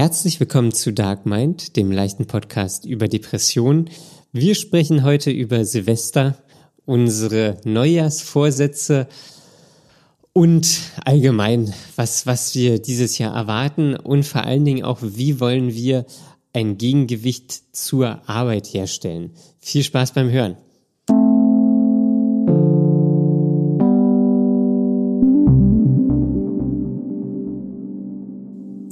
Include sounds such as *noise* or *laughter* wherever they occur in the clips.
Herzlich willkommen zu Dark Mind, dem leichten Podcast über Depressionen. Wir sprechen heute über Silvester, unsere Neujahrsvorsätze und allgemein, was, was wir dieses Jahr erwarten und vor allen Dingen auch, wie wollen wir ein Gegengewicht zur Arbeit herstellen. Viel Spaß beim Hören.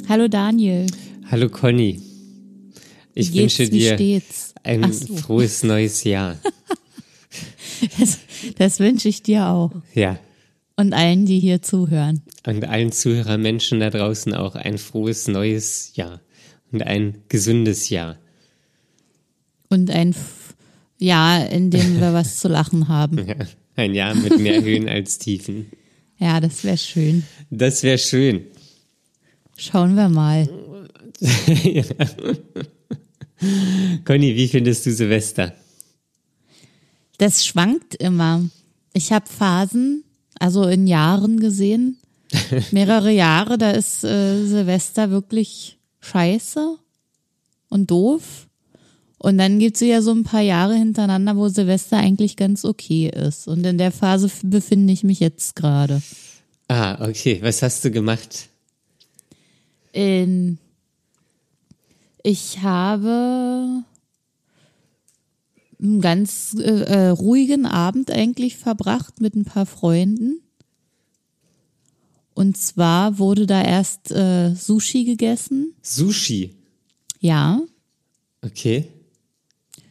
Hallo Daniel. Hallo Conny. Ich geht's, wünsche dir steht's? ein so. frohes neues Jahr. *laughs* Das, das wünsche ich dir auch. Ja. Und allen, die hier zuhören. Und allen Zuhörermenschen da draußen auch ein frohes neues Jahr und ein gesundes Jahr. Und ein F- Jahr, in dem wir was zu lachen haben. *laughs* Ja. Ein Jahr mit mehr *laughs* Höhen als Tiefen. Ja, das wäre schön. Das wäre schön. Schauen wir mal. *laughs* Conny, wie findest du Silvester? Das schwankt immer. Ich habe Phasen, also in Jahren gesehen, *laughs* mehrere Jahre, da ist äh, Silvester wirklich scheiße und doof. Und dann gibt's ja so ein paar Jahre hintereinander, wo Silvester eigentlich ganz okay ist. Und in der Phase befinde ich mich jetzt gerade. Ah, okay. Was hast du gemacht? In ich habe einen ganz äh, äh, ruhigen Abend eigentlich verbracht mit ein paar Freunden. Und zwar wurde da erst äh, Sushi gegessen. Sushi. Ja, Okay.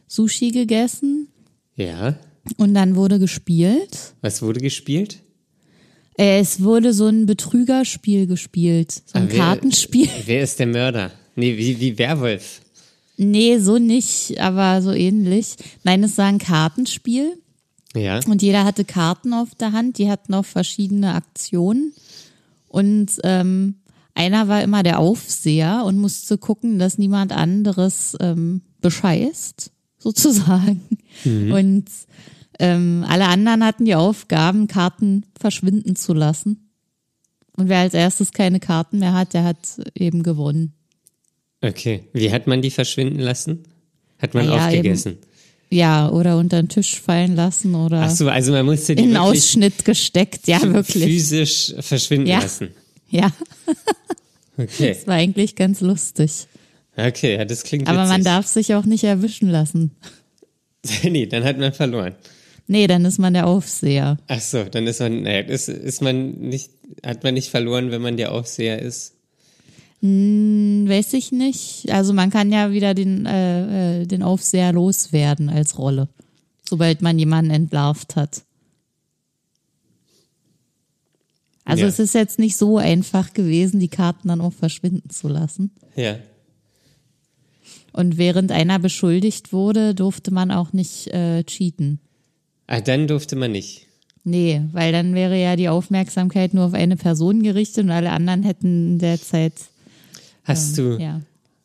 Sushi gegessen. Ja. Und dann wurde gespielt. Was wurde gespielt? Es wurde so ein Betrügerspiel gespielt. So ein Ah, wer- Kartenspiel. *laughs* Wer ist der Mörder? Nee, wie, wie Werwolf. Nee, so nicht, aber so ähnlich. Nein, es war ein Kartenspiel. Ja. Und jeder hatte Karten auf der Hand, die hatten auch verschiedene Aktionen. Und ähm, einer war immer der Aufseher und musste gucken, dass niemand anderes ähm, bescheißt, *laughs* sozusagen. Und ähm, alle anderen hatten die Aufgaben, Karten verschwinden zu lassen. Und wer als erstes keine Karten mehr hat, der hat eben gewonnen. Okay. Wie hat man die verschwinden lassen? Hat man Na ja, aufgegessen? Ja, oder unter den Tisch fallen lassen oder Ach so, also man musste die in einen Ausschnitt gesteckt. Ja, wirklich. physisch verschwinden Ja. lassen. Ja, *laughs* Okay. das war eigentlich ganz lustig. Okay, ja, das klingt Aber man witzig. darf sich auch nicht erwischen lassen. *laughs* nee, dann hat man verloren. Nee, dann ist man der Aufseher. Ach so, dann ist man, naja, ist, ist man nicht, hat man nicht verloren, wenn man der Aufseher ist? Hm, weiß ich nicht. Also man kann ja wieder den, äh, äh, den Aufseher loswerden als Rolle, sobald man jemanden entlarvt hat. Also Ja. es ist jetzt nicht so einfach gewesen, die Karten dann auch verschwinden zu lassen. Ja. Und während einer beschuldigt wurde, durfte man auch nicht äh, cheaten. Ah, dann durfte man nicht. Nee, weil dann wäre ja die Aufmerksamkeit nur auf eine Person gerichtet und alle anderen hätten in der Zeit, Hast du, ja.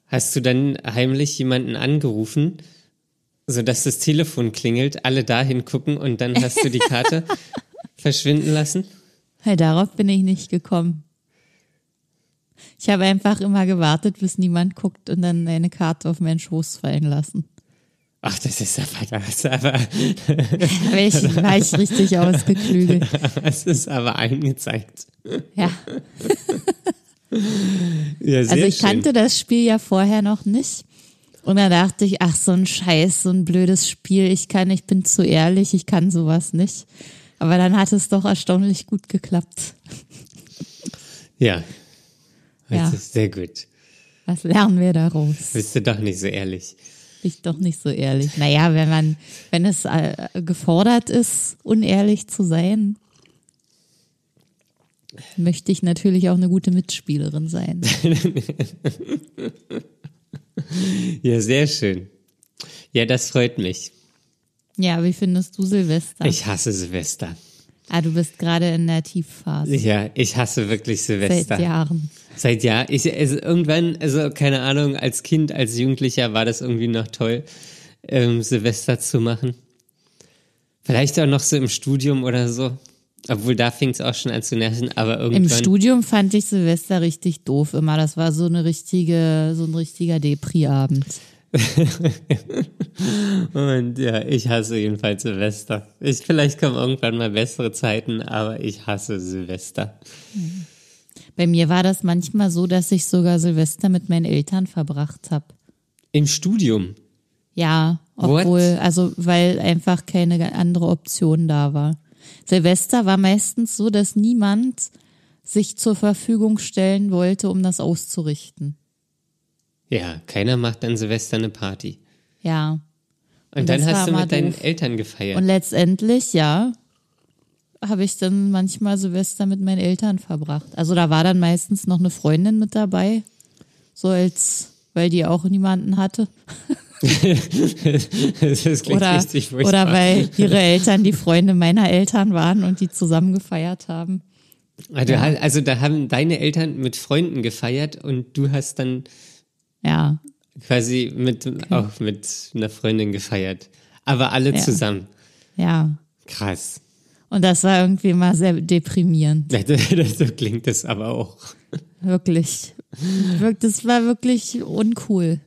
hast du dann heimlich jemanden angerufen, sodass das Telefon klingelt, alle dahin gucken und dann hast du die Karte *laughs* verschwinden lassen? Hey, darauf bin ich nicht gekommen. Ich habe einfach immer gewartet, bis niemand guckt und dann eine Karte auf meinen Schoß fallen lassen. Ach, das ist aber, das ist aber, Da war ich, war ich richtig *laughs* ausgeklügelt. das ist aber eingezeigt. Ja. Ja, Also ich schön. kannte das Spiel ja vorher noch nicht. Und da dachte ich, ach, so ein Scheiß, so ein blödes Spiel. Ich kann, ich bin zu ehrlich, ich kann sowas nicht. Aber dann hat es doch erstaunlich gut geklappt. Ja. Das Ja. ist sehr gut. Was lernen wir daraus? Bist du doch nicht so ehrlich. Ich doch nicht so ehrlich. Naja, wenn man, wenn es äh, gefordert ist, unehrlich zu sein, möchte ich natürlich auch eine gute Mitspielerin sein. *laughs* Ja, sehr schön. Ja, das freut mich. Ja, wie findest du Silvester? Ich hasse Silvester. Ah, du bist gerade in der Tiefphase. Ja, ich hasse wirklich Silvester. Seit Jahren. Seit Jahr. Ich, also irgendwann, also keine Ahnung, als Kind, als Jugendlicher war das irgendwie noch toll, ähm, Silvester zu machen. Vielleicht auch noch so im Studium oder so. Obwohl da fing es auch schon an zu nerven, aber Im irgendwann. Studium fand ich Silvester richtig doof immer. Das war so eine richtige, so ein richtiger Depri-Abend. *laughs* Und ja, ich hasse jedenfalls Silvester. Ich, vielleicht kommen irgendwann mal bessere Zeiten, aber ich hasse Silvester. Bei mir war das manchmal so, dass ich sogar Silvester mit meinen Eltern verbracht habe. Im Studium. Ja, What? obwohl, also weil einfach keine andere Option da war. Silvester war meistens so, dass niemand sich zur Verfügung stellen wollte, um das auszurichten. Ja, keiner macht an Silvester eine Party. Ja. Und, Und dann hast du mit deinen doof. Eltern gefeiert. Und letztendlich, ja, habe ich dann manchmal Silvester mit meinen Eltern verbracht. Also da war dann meistens noch eine Freundin mit dabei. So als, weil die auch niemanden hatte. *laughs* das Oder, oder weil ihre Eltern die Freunde meiner Eltern waren und die zusammen gefeiert haben. Also, also da haben deine Eltern mit Freunden gefeiert und du hast dann Ja, quasi mit auch mit einer Freundin gefeiert. Aber alle Ja. zusammen. ja. Krass. Und das war irgendwie mal sehr deprimierend. *laughs* so klingt es aber auch. Wirklich. Wirk- Das war wirklich uncool.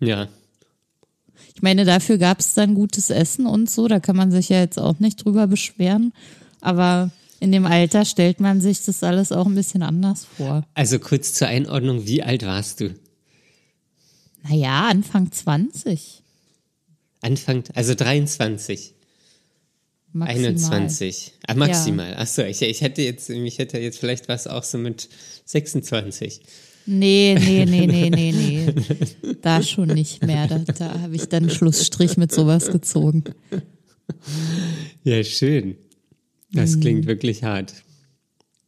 Ja. Ich meine, dafür gab es dann gutes Essen und so, da kann man sich ja jetzt auch nicht drüber beschweren. Aber in dem Alter stellt man sich das alles auch ein bisschen anders vor. Also kurz zur Einordnung, wie alt warst du? Naja, Anfang 20. Anfang, also 23, Maximal. 21. Ah, maximal. Ach so, ich, ich hätte jetzt, ich hätte jetzt vielleicht was auch so mit 26. Nee, nee, nee, nee, *laughs* nee, nee. Da schon nicht mehr. Da, da habe ich dann Schlussstrich mit sowas gezogen. Ja, schön. Das Mhm. klingt wirklich hart.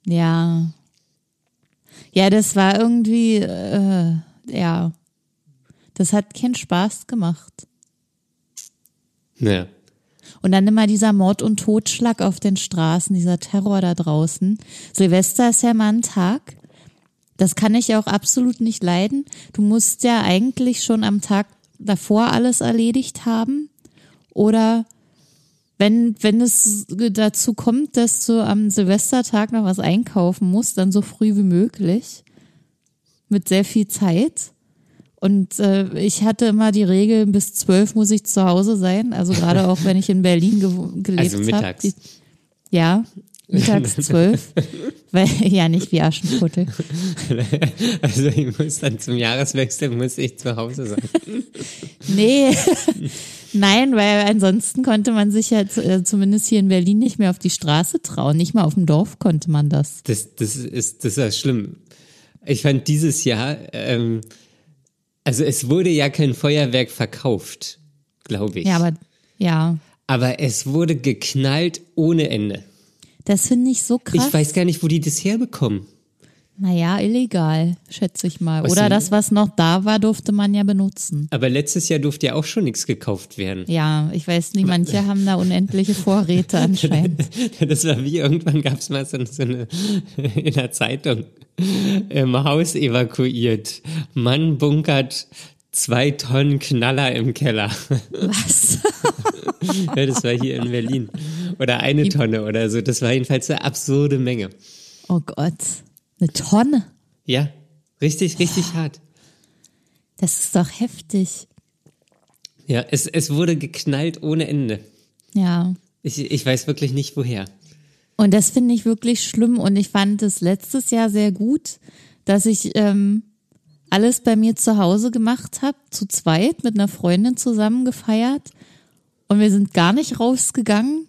Ja. Ja, das war irgendwie, äh, ja. Das hat keinen Spaß gemacht. Ja. Und dann immer dieser Mord und Totschlag auf den Straßen, dieser Terror da draußen. Silvester ist ja mal ein Tag. Das kann ich auch absolut nicht leiden. Du musst ja eigentlich schon am Tag davor alles erledigt haben. Oder wenn, wenn es dazu kommt, dass du am Silvestertag noch was einkaufen musst, dann so früh wie möglich. Mit sehr viel Zeit. Und äh, ich hatte immer die Regel, bis zwölf muss ich zu Hause sein. Also gerade auch, wenn ich in Berlin gewo- gelebt Also habe. mittags. Ja, mittags zwölf. *laughs* Weil, ja, nicht wie Aschenputtel. *laughs* Also ich muss dann zum Jahreswechsel muss ich zu Hause sein. *laughs* Nee, nein, weil ansonsten konnte man sich ja zu- äh, zumindest hier in Berlin nicht mehr auf die Straße trauen. Nicht mal auf dem Dorf konnte man das. Das, das ist, das ist schlimm. Ich fand dieses Jahr, ähm, also es wurde ja kein Feuerwerk verkauft, glaube ich. Ja, aber ja, Aber es wurde geknallt ohne Ende. das finde ich so krass. Ich weiß gar nicht, wo die das herbekommen. Naja, illegal, schätze ich mal. Was Oder denn? das, was noch da war, durfte man ja benutzen. Aber letztes Jahr durfte ja auch schon nichts gekauft werden. Ja, ich weiß nicht, manche *laughs* haben da unendliche Vorräte anscheinend. *laughs* Das war wie, irgendwann gab es mal so, so eine *laughs* in der Zeitung im Haus evakuiert. Mann bunkert zwei Tonnen Knaller im Keller. Was? Ja, das war hier in Berlin. Oder eine Tonne oder so. Das war jedenfalls eine absurde Menge. Oh Gott, eine Tonne. Ja, richtig, richtig hart. Das ist doch heftig. Ja, es, es wurde geknallt ohne Ende. Ja. Ich, ich weiß wirklich nicht woher. Und das finde ich wirklich schlimm. Und ich fand es letztes Jahr sehr gut, dass ich ähm, alles bei mir zu Hause gemacht habe, zu zweit mit einer Freundin zusammen gefeiert. Und wir sind gar nicht rausgegangen.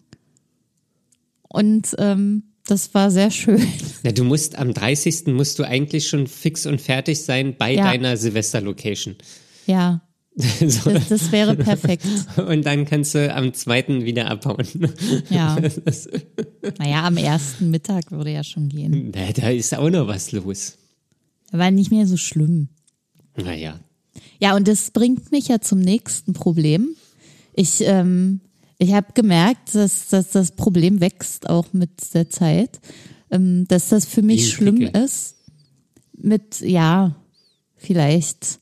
Und ähm, das war sehr schön. Na, du musst am 30. musst du eigentlich schon fix und fertig sein bei Ja. deiner Silvester-Location. Ja, *laughs* so, das, das wäre perfekt. *laughs* und dann kannst du am 2. wieder abhauen. Ja. *laughs* Naja, am ersten Mittag würde ja schon gehen. Na, da ist auch noch was los. War nicht mehr so schlimm. Naja. Ja, und das bringt mich ja zum nächsten Problem. Ich, ähm, ich habe gemerkt, dass, dass das Problem wächst auch mit der Zeit, ähm, dass das für mich schlimm ist. Mit, ja, vielleicht.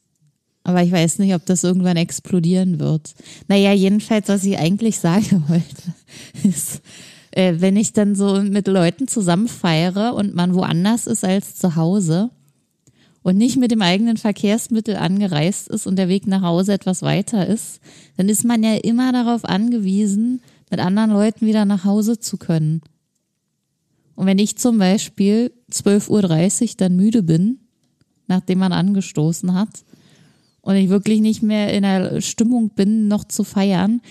Aber ich weiß nicht, ob das irgendwann explodieren wird. Naja, jedenfalls, was ich eigentlich sagen *laughs* wollte, ist, äh, wenn ich dann so mit Leuten zusammen feiere und man woanders ist als zu Hause und nicht mit dem eigenen Verkehrsmittel angereist ist und der Weg nach Hause etwas weiter ist, dann ist man ja immer darauf angewiesen, mit anderen Leuten wieder nach Hause zu können. Und wenn ich zum Beispiel 12.30 Uhr dann müde bin, nachdem man angestoßen hat, und ich wirklich nicht mehr in der Stimmung bin, noch zu feiern,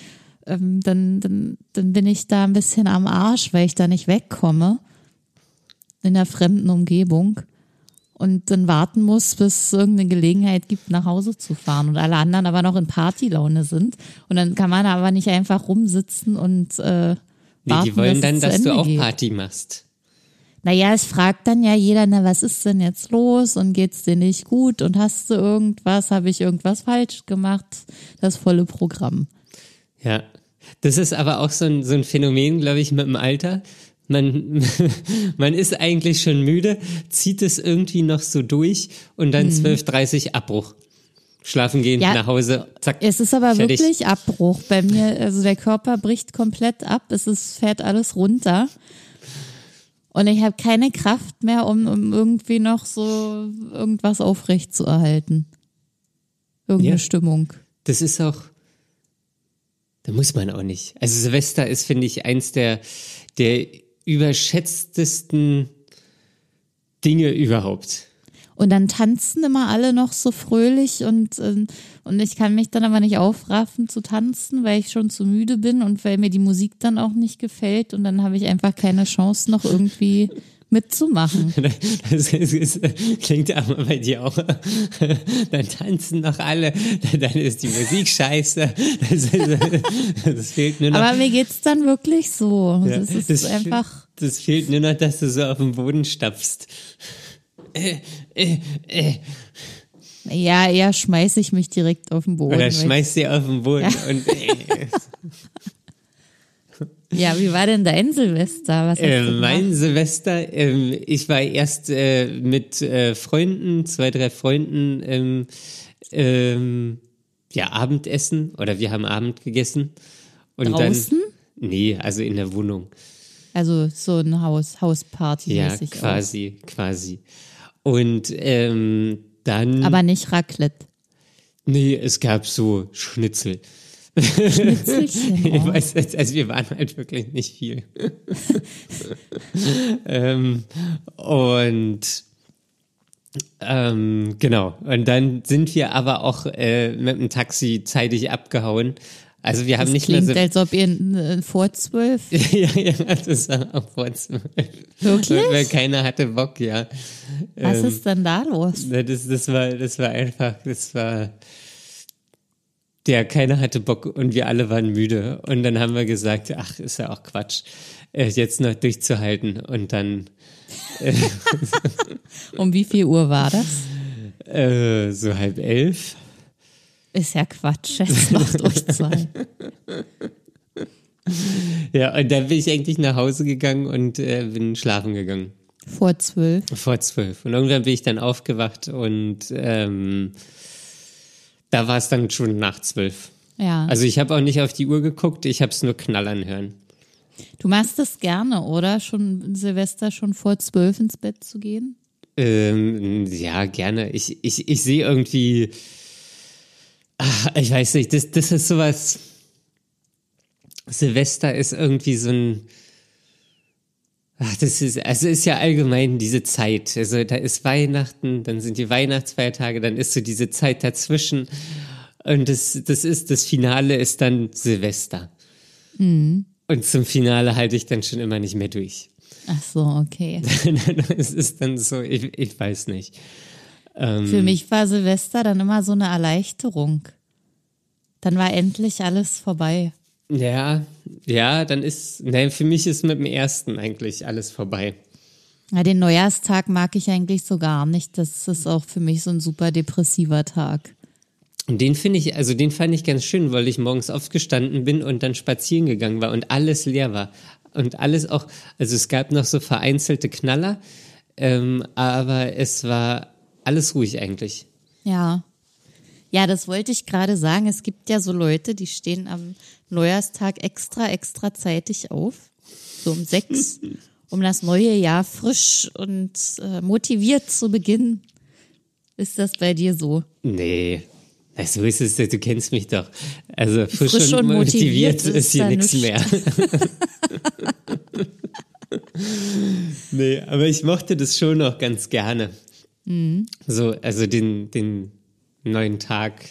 ähm, dann, dann, dann bin ich da ein bisschen am Arsch, weil ich da nicht wegkomme in der fremden Umgebung und dann warten muss, bis es irgendeine Gelegenheit gibt, nach Hause zu fahren und alle anderen aber noch in Partylaune sind. Und dann kann man aber nicht einfach rumsitzen und äh, warten, Nee, die wollen dann, dass du Ende auch geht. Party machst. Naja, es fragt dann ja jeder, na, was ist denn jetzt los und geht's dir nicht gut und hast du irgendwas, habe ich irgendwas falsch gemacht? Das volle Programm. Ja. Das ist aber auch so ein, so ein Phänomen, glaube ich, mit dem Alter. Man, *laughs* man ist eigentlich schon müde, zieht es irgendwie noch so durch und dann 12.30 Abbruch. Schlafen gehen, Mhm. Ja. nach Hause, zack. Es ist aber fertig. wirklich Abbruch bei mir. Also der Körper bricht komplett ab. Es ist, fährt alles runter. Und ich habe keine Kraft mehr, um, um irgendwie noch so irgendwas aufrecht zu erhalten. Irgendeine Ja. Stimmung. Das ist auch, da muss man auch nicht. Also Silvester ist, finde ich, eins der, der überschätztesten Dinge überhaupt. Und dann tanzen immer alle noch so fröhlich und, ähm, und ich kann mich dann aber nicht aufraffen zu tanzen, weil ich schon zu müde bin und weil mir die Musik dann auch nicht gefällt und dann habe ich einfach keine Chance noch irgendwie mitzumachen. *laughs* Das, ist, ist, klingt aber bei dir auch. *laughs* Dann tanzen noch alle, *laughs* dann ist die Musik scheiße. Das, ist, das fehlt nur noch. Aber mir geht's dann wirklich so. Ja, das ist das, einfach. das fehlt nur noch, dass du so auf dem Boden stapfst. Äh, äh, äh. Ja, eher schmeiße ich mich direkt auf den Boden. Oder schmeißt sie auf den Boden und äh, ja, wie war denn dein Silvester? Was äh, mein? Silvester, ähm, ich war erst äh, mit äh, Freunden, zwei, drei Freunden, ähm, ähm, ja, Abendessen oder wir haben Abend gegessen. Und Draußen? Dann, nee, also in der Wohnung. Also so ein Haus, Hausparty Ja, quasi, quasi. Und ähm, dann. Auch. Aber nicht Raclette. nee, es gab so Schnitzel. Schnitzelchen. *laughs* Ich weiß jetzt, also wir waren halt wirklich nicht viel. *laughs* ähm, und ähm, genau. Und dann sind wir aber auch äh, mit dem Taxi zeitig abgehauen. Also wir haben Das nicht mehr klingt, so. als ob ihr vor zwölf. *laughs* ja, ja, das war auch vor zwölf. Wirklich? Weil keiner hatte Bock, ja. Was Ähm, ist denn da los? Das, das, war, das war einfach, das war. Der, keiner hatte Bock und wir alle waren müde. Und dann haben wir gesagt, ach, ist ja auch Quatsch, äh, jetzt noch durchzuhalten. Und dann *laughs* Um wie viel Uhr war das? äh, so halb elf. Ist ja Quatsch, jetzt noch durchzuhalten. Ja, und dann bin ich eigentlich nach Hause gegangen und äh, bin schlafen gegangen. Vor zwölf. Vor zwölf. Und irgendwann bin ich dann aufgewacht und ähm, da war es dann schon nach zwölf. Ja. Also ich habe auch nicht auf die Uhr geguckt, ich habe es nur knallern hören. du machst das gerne, oder? Schon Silvester schon vor zwölf ins Bett zu gehen? Ähm, ja, gerne. Ich, ich, ich sehe irgendwie, ach, ich weiß nicht, das, das ist sowas. Silvester ist irgendwie so ein. Ach, das ist, also ist ja allgemein diese Zeit. Also da ist Weihnachten, dann sind die Weihnachtsfeiertage, dann ist so diese Zeit dazwischen. Und das, das ist, das Finale ist dann Silvester. Und zum Finale halte ich dann schon immer nicht mehr durch. Ach so, okay. *laughs* es ist dann so, ich, ich weiß nicht. Für mich war Silvester dann immer so eine Erleichterung. Dann war endlich alles vorbei. Ja, ja, dann ist, nein, für mich ist mit dem ersten eigentlich alles vorbei. Ja, den Neujahrstag mag ich eigentlich so gar nicht. Das ist auch für mich so ein super depressiver Tag. Und den finde ich, also den fand ich ganz schön, weil ich morgens aufgestanden bin und dann spazieren gegangen war und alles leer war. Und alles auch, also es gab noch so vereinzelte Knaller, ähm, aber es war alles ruhig eigentlich. Ja. Ja, das wollte ich gerade sagen. Es gibt ja so Leute, die stehen am Neujahrstag extra, extra zeitig auf. so um sechs, *laughs* um das neue Jahr frisch und äh, motiviert zu beginnen. Ist das bei dir so? Nee. So ist es, du kennst mich doch. Also frisch, Frisch und und motiviert, motiviert ist hier nichts. mehr. *laughs* nee, aber ich mochte das schon noch ganz gerne. Mhm. So, also den, den neuen Tag.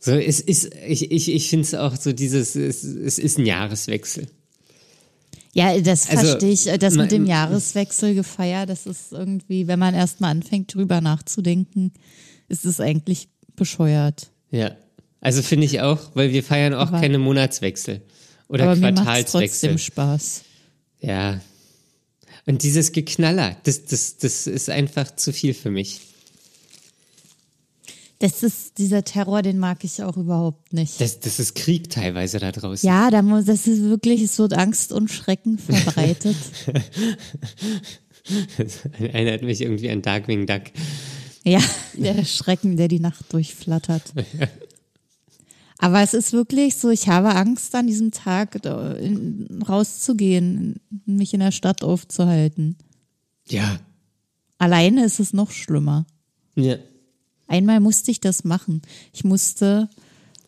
So, es ist, ich, ich, ich finde es auch so dieses, es, es ist ein Jahreswechsel. Ja, das Also, verstehe ich. Das mit dem Jahreswechsel gefeiert, das ist irgendwie, wenn man erstmal anfängt, drüber nachzudenken, ist es eigentlich bescheuert. Ja. Also finde ich auch, weil wir feiern auch Aber- keine Monatswechsel oder Aber mir Quartalswechsel. trotzdem Spaß. Ja. Und dieses Geknaller, das, das, das ist einfach zu viel für mich. Das ist dieser Terror, den mag ich auch überhaupt nicht. Das, das ist Krieg teilweise da draußen. Ja, da muss, das ist wirklich, es wird Angst und Schrecken *laughs* verbreitet. Erinnert mich irgendwie an Darkwing Duck. ja, *laughs* der Schrecken, der die Nacht durchflattert. *laughs* Aber es ist wirklich so, ich habe Angst an diesem Tag rauszugehen, mich in der Stadt aufzuhalten. Ja. Alleine ist es noch schlimmer. Ja. Einmal musste ich das machen. Ich musste,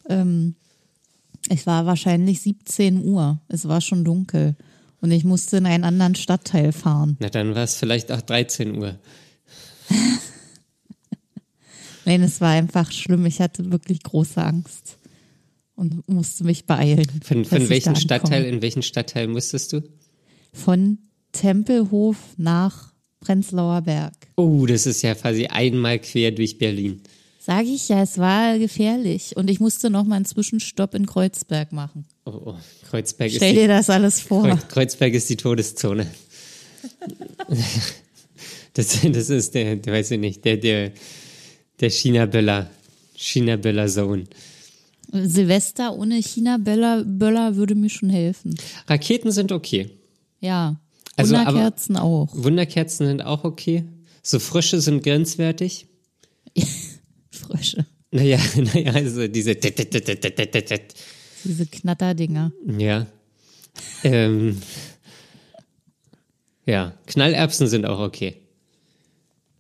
ähm, es war wahrscheinlich 17 Uhr. Es war schon dunkel. Und ich musste in einen anderen Stadtteil fahren. Na, dann war es vielleicht auch 13 Uhr. *laughs* Nein, es war einfach schlimm. Ich hatte wirklich große Angst und musste mich beeilen. Von, von welchem Stadtteil, in welchen Stadtteil musstest du? Von Tempelhof nach Prenzlauer Berg. Oh, das ist ja quasi einmal quer durch Berlin. Sage ich ja, es war gefährlich. Und ich musste noch mal einen Zwischenstopp in Kreuzberg machen. Oh, oh. Kreuzberg, ist Stell die, dir das alles vor. Kreuz, Kreuzberg ist die Todeszone. *laughs* Das, das ist der, der weiß ich nicht, der, der, der China-Böller, China-Böller-Zone. Silvester ohne China-Böller Böller würde mir schon helfen. Raketen sind okay. Ja. Also, Wunderkerzen auch. Wunderkerzen sind auch okay. So Frösche sind grenzwertig. *laughs* Frösche. Naja, *laughs* naja, also diese. Diese Knatterdinger. Ja. Ähm, ja, Knallerbsen sind auch okay.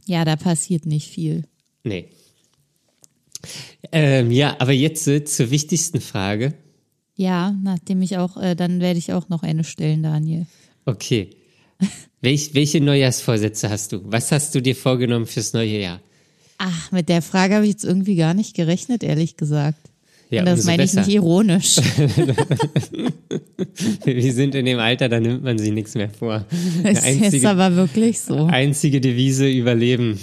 Ja, da passiert nicht viel. Nee. Ähm, ja, aber jetzt äh, zur wichtigsten Frage. Ja, nachdem ich auch, äh, dann werde ich auch noch eine stellen, Daniel. Okay. Welch, welche Neujahrsvorsätze hast du? Was hast du dir vorgenommen fürs neue Jahr? Ach, mit der Frage habe ich jetzt irgendwie gar nicht gerechnet, ehrlich gesagt. Ja, Und das meine ich besser. nicht ironisch. *laughs* *laughs* Wir sind in dem Alter, da nimmt man sich nichts mehr vor. Das ist einzige, aber wirklich so. einzige Devise überleben.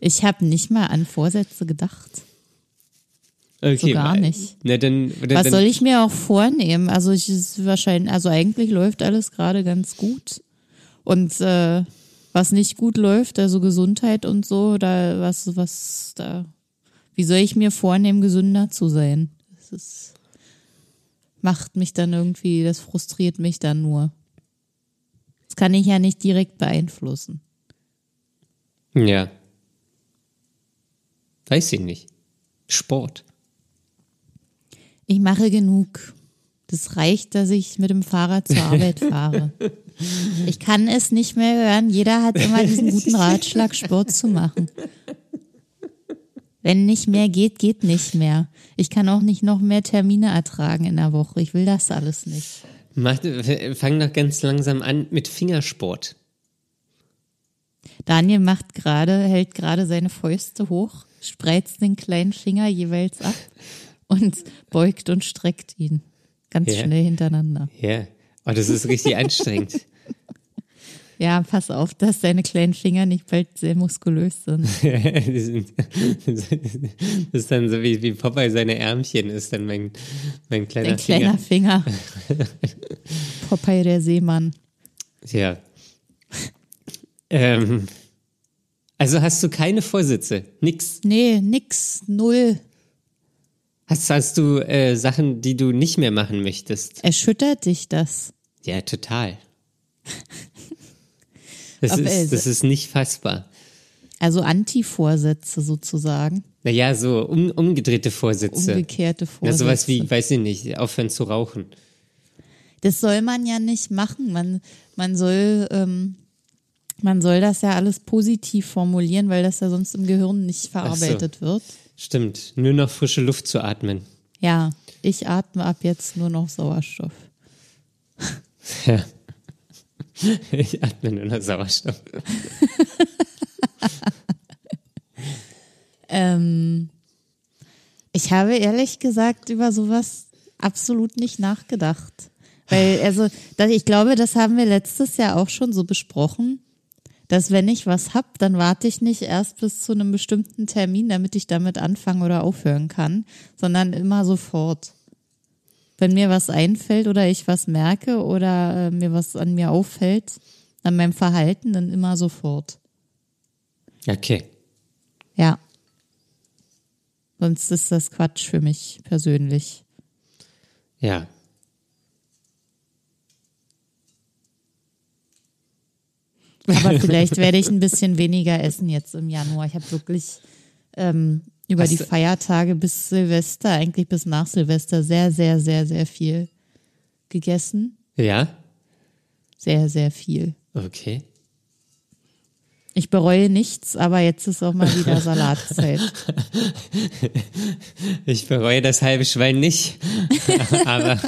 Ich habe nicht mal an Vorsätze gedacht. Okay, gar wa- nicht. Na, dann, dann, Was soll ich mir auch vornehmen? Also ich ist wahrscheinlich, also eigentlich läuft alles gerade ganz gut. Und äh, was nicht gut läuft, also Gesundheit und so, da was, was da. Wie soll ich mir vornehmen, gesünder zu sein? Das ist, macht mich dann irgendwie, das frustriert mich dann nur. Das kann ich ja nicht direkt beeinflussen. Ja. Weiß ich nicht. Sport. Ich mache genug. Das reicht, dass ich mit dem Fahrrad zur Arbeit fahre. *laughs* Ich kann es nicht mehr hören. Jeder hat immer diesen *laughs* guten Ratschlag, Sport zu machen. Wenn nicht mehr geht, geht nicht mehr. Ich kann auch nicht noch mehr Termine ertragen in der Woche. Ich will das alles nicht. Mach, fang doch ganz langsam an mit Fingersport. Daniel macht gerade, hält gerade seine Fäuste hoch, spreizt den kleinen Finger jeweils ab und beugt und streckt ihn. Ganz Ja. schnell hintereinander. Ja. Oh, das ist richtig anstrengend. *laughs* Ja, pass auf, dass deine kleinen Finger nicht bald sehr muskulös *laughs* sind. Das ist dann so wie, wie Popeye seine Ärmchen ist dann mein, mein kleiner Dein kleiner Finger. Finger. *laughs* Popeye der Seemann. Ja. ähm, also hast du keine Vorsätze? Nix? Nee, nix, null. Hast, hast du äh, Sachen, die du nicht mehr machen möchtest? Erschüttert dich das? Ja, total. *laughs* Das, ist, das ist nicht fassbar. Also Anti-Vorsätze sozusagen. Naja, so um, umgedrehte Vorsätze. Umgekehrte Ja, Vorsätze. sowas wie, weiß ich nicht, aufhören zu rauchen. Das soll man ja nicht machen. Man, man soll, ähm, man soll das ja alles positiv formulieren, weil das ja sonst im Gehirn nicht verarbeitet so. wird. Stimmt, nur noch frische Luft zu atmen. Ja, ich atme ab jetzt nur noch Sauerstoff. *laughs* Ja. *laughs* Ich atme nur noch Sauerstoff. *laughs* ähm, ich habe ehrlich gesagt über sowas absolut nicht nachgedacht. Weil, also, ich glaube, das haben wir letztes Jahr auch schon so besprochen, dass wenn ich was hab, dann warte ich nicht erst bis zu einem bestimmten Termin, damit ich damit anfangen oder aufhören kann, sondern immer sofort. Wenn mir was einfällt oder ich was merke oder äh, mir was an mir auffällt, an meinem Verhalten, dann immer sofort. Okay. Ja. Sonst ist das Quatsch für mich persönlich. Ja. Aber *laughs* vielleicht werde ich ein bisschen weniger essen jetzt im Januar. Ich habe wirklich ähm, über Hast die Feiertage bis Silvester, eigentlich bis nach Silvester, sehr, sehr, sehr, sehr viel gegessen. Ja? Sehr, sehr viel. Okay. Ich bereue nichts, aber jetzt ist auch mal wieder *laughs* Salatzeit. Ich bereue das halbe Schwein nicht. *laughs* aber,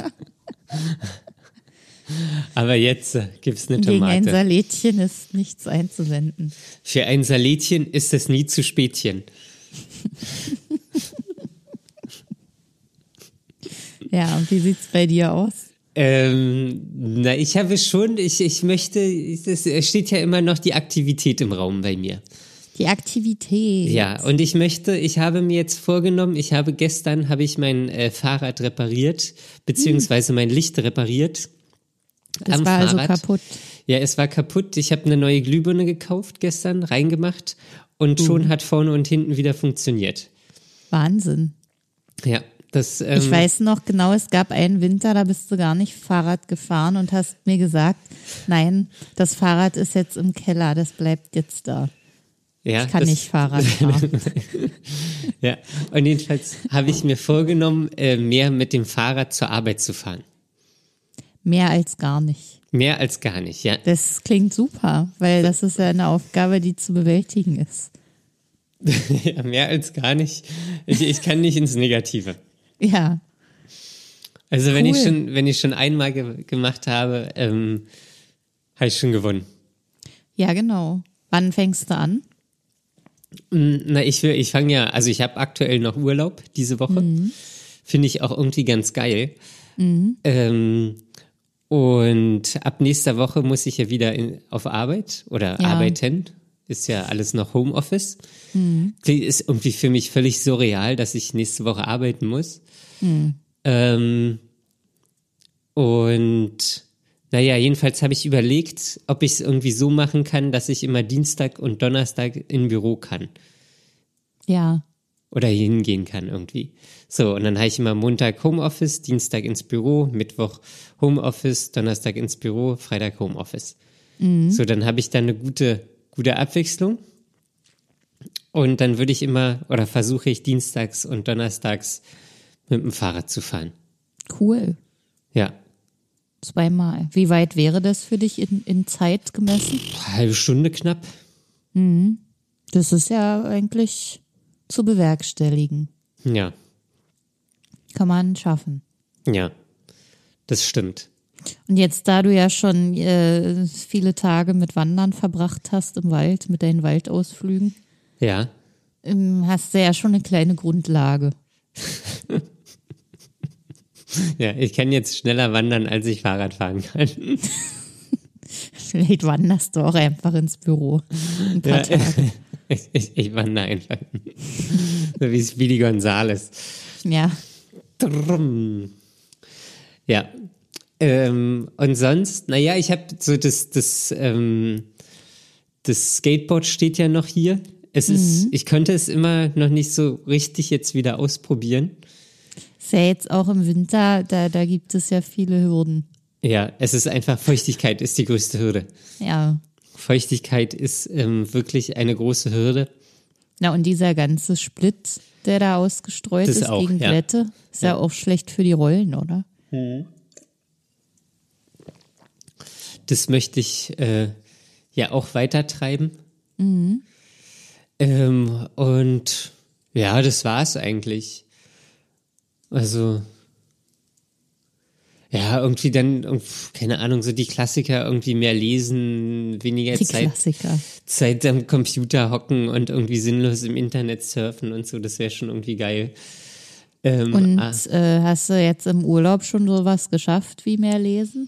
aber jetzt gibt's eine Gegen ein Tomate. Salätchen ist nichts einzuwenden. Für ein Salätchen ist es nie zu spätchen. *laughs* Ja, und wie sieht's bei dir aus? Ähm, na, ich habe schon, ich, ich möchte, es steht ja immer noch die Aktivität im Raum bei mir. Die Aktivität. Ja, und ich möchte, ich habe mir jetzt vorgenommen, ich habe gestern, habe ich mein äh, Fahrrad repariert, beziehungsweise mein Licht repariert. das am war also Fahrrad. kaputt. Ja, es war kaputt. Ich habe eine neue Glühbirne gekauft gestern, reingemacht und schon hat vorne und hinten wieder funktioniert. Wahnsinn. Ja, das. Ähm, Ich weiß noch genau, es gab einen Winter, da bist du gar nicht Fahrrad gefahren und hast mir gesagt, nein, das Fahrrad ist jetzt im Keller, das bleibt jetzt da. ja, Ich kann das, nicht Fahrrad *laughs* fahren. Ja, und jedenfalls habe ich mir vorgenommen, äh, mehr mit dem Fahrrad zur Arbeit zu fahren. Mehr als gar nicht. Mehr als gar nicht, ja. Das klingt super, weil das ist ja eine Aufgabe, die zu bewältigen ist. *laughs* ja mehr als gar nicht. Ich, ich kann nicht ins Negative. Ja, Also wenn Cool. ich schon, wenn ich schon einmal ge gemacht habe, ähm, habe ich schon gewonnen. ja genau. Wann fängst du an? Mm, Na, ich will, ich fange ja, also ich habe aktuell noch Urlaub diese Woche. Finde ich auch irgendwie ganz geil. Ähm, und ab nächster Woche muss ich ja wieder in, auf Arbeit oder Ja. arbeiten. Ist ja alles noch Homeoffice. Ist irgendwie für mich völlig surreal, dass ich nächste Woche arbeiten muss. Ähm, und naja, jedenfalls habe ich überlegt, ob ich es irgendwie so machen kann, dass ich immer Dienstag und Donnerstag im Büro kann Ja, oder hingehen kann irgendwie. So, und dann habe ich immer Montag Homeoffice, Dienstag ins Büro, Mittwoch Homeoffice, Donnerstag ins Büro, Freitag Homeoffice. So, dann habe ich da eine gute, gute Abwechslung. Und dann würde ich immer oder versuche ich dienstags und donnerstags mit dem Fahrrad zu fahren. cool. Ja, Zweimal. Wie weit wäre das für dich in, in Zeit gemessen? halbe Stunde knapp. Das ist ja eigentlich zu bewerkstelligen. Ja, Kann man schaffen. ja, das stimmt. Und jetzt, da du ja schon äh, viele Tage mit Wandern verbracht hast im Wald, mit deinen Waldausflügen, Ja, ähm, hast du ja schon eine kleine Grundlage. ja, ich kann jetzt schneller wandern, als ich Fahrrad fahren kann. *laughs* Vielleicht wanderst du auch einfach ins Büro. Ein paar Ja, Tage. *laughs* ich, ich, ich wandere einfach. So wie Speedy Gonzales. Ja. Drum. Ja. Ähm, und sonst, naja, ich habe so das, das, ähm, das Skateboard steht ja noch hier. Es ist, ich könnte es immer noch nicht so richtig jetzt wieder ausprobieren. Ist ja jetzt auch im Winter, da, da gibt es ja viele Hürden. Ja, es ist einfach, Feuchtigkeit ist die größte Hürde. Ja. Feuchtigkeit ist ähm, wirklich eine große Hürde. Na, und dieser ganze Split, der da ausgestreut Das ist auch, gegen ja. Glätte, ist ja. auch schlecht für die Rollen, oder? das möchte ich äh, ja auch weitertreiben. Mhm. Ähm, und ja, das war's eigentlich. Also ja, irgendwie dann, keine Ahnung, so die Klassiker irgendwie mehr lesen, weniger die Zeit, Klassiker. Zeit am Computer hocken und irgendwie sinnlos im Internet surfen und so, das wäre schon irgendwie geil. Ähm, und ah, äh, hast du jetzt im Urlaub schon sowas geschafft wie mehr lesen?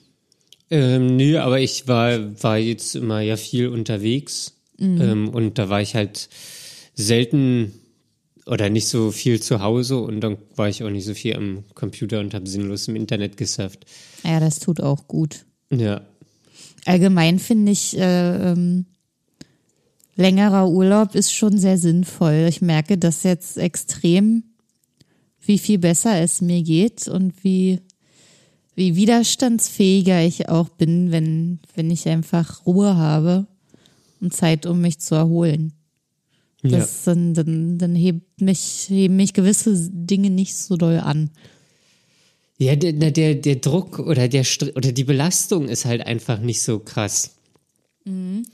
Ähm, nö, aber ich war, war jetzt immer ja viel unterwegs mhm. ähm, und da war ich halt selten oder nicht so viel zu Hause und dann war ich auch nicht so viel am Computer und habe sinnlos im Internet gesurft. Ja, das tut auch gut. Ja. Allgemein finde ich, äh, ähm, längerer Urlaub ist schon sehr sinnvoll. Ich merke das jetzt extrem, wie viel besser es mir geht und wie, wie widerstandsfähiger ich auch bin, wenn, wenn ich einfach Ruhe habe und Zeit, um mich zu erholen. Das, ja. dann, dann, dann hebt mich, heben mich gewisse Dinge nicht so doll an. Ja, der, der, der Druck oder, der, oder die Belastung ist halt einfach nicht so krass. Mhm.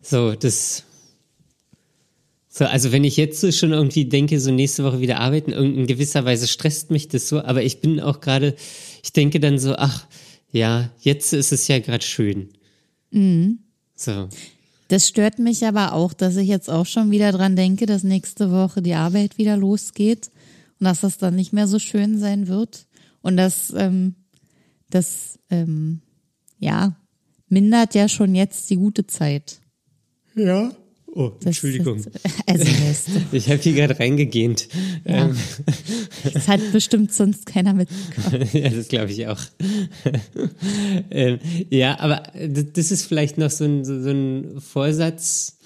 So, das. So, also wenn ich jetzt so schon irgendwie denke, so nächste Woche wieder arbeiten, in gewisser Weise stresst mich das so, aber ich bin auch gerade, ich denke dann so, ach, ja, jetzt ist es ja gerade schön. Mhm. So. Das stört mich aber auch, dass ich jetzt auch schon wieder dran denke, dass nächste Woche die Arbeit wieder losgeht und dass das dann nicht mehr so schön sein wird. Und das, ähm, das, ähm, ja, mindert ja schon jetzt die gute Zeit. Ja. Oh, Entschuldigung. *laughs* Das, also *laughs* ich habe hier gerade reingegähnt. Ja. Ähm. Das hat bestimmt sonst keiner mitbekommen. *laughs* ja, das glaube ich auch. ähm, ja, aber das ist vielleicht noch so ein, so ein Vorsatz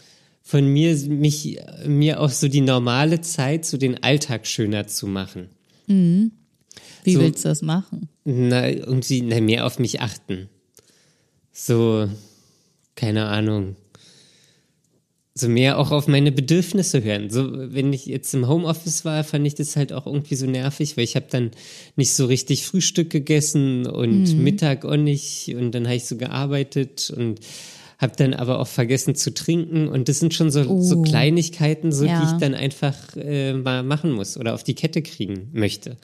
von mir, mich, mir auch so die normale Zeit, so den Alltag schöner zu machen. Mhm. Wie so, willst du das machen? Na, irgendwie na, mehr auf mich achten. So, keine Ahnung so mehr auch auf meine Bedürfnisse hören. So, wenn ich jetzt im Homeoffice war, fand ich das halt auch irgendwie so nervig, weil ich habe dann nicht so richtig Frühstück gegessen und mhm. Mittag auch nicht und dann habe ich so gearbeitet und habe dann aber auch vergessen zu trinken und das sind schon so, oh. so Kleinigkeiten, so ja. die ich dann einfach äh, mal machen muss oder auf die Kette kriegen möchte.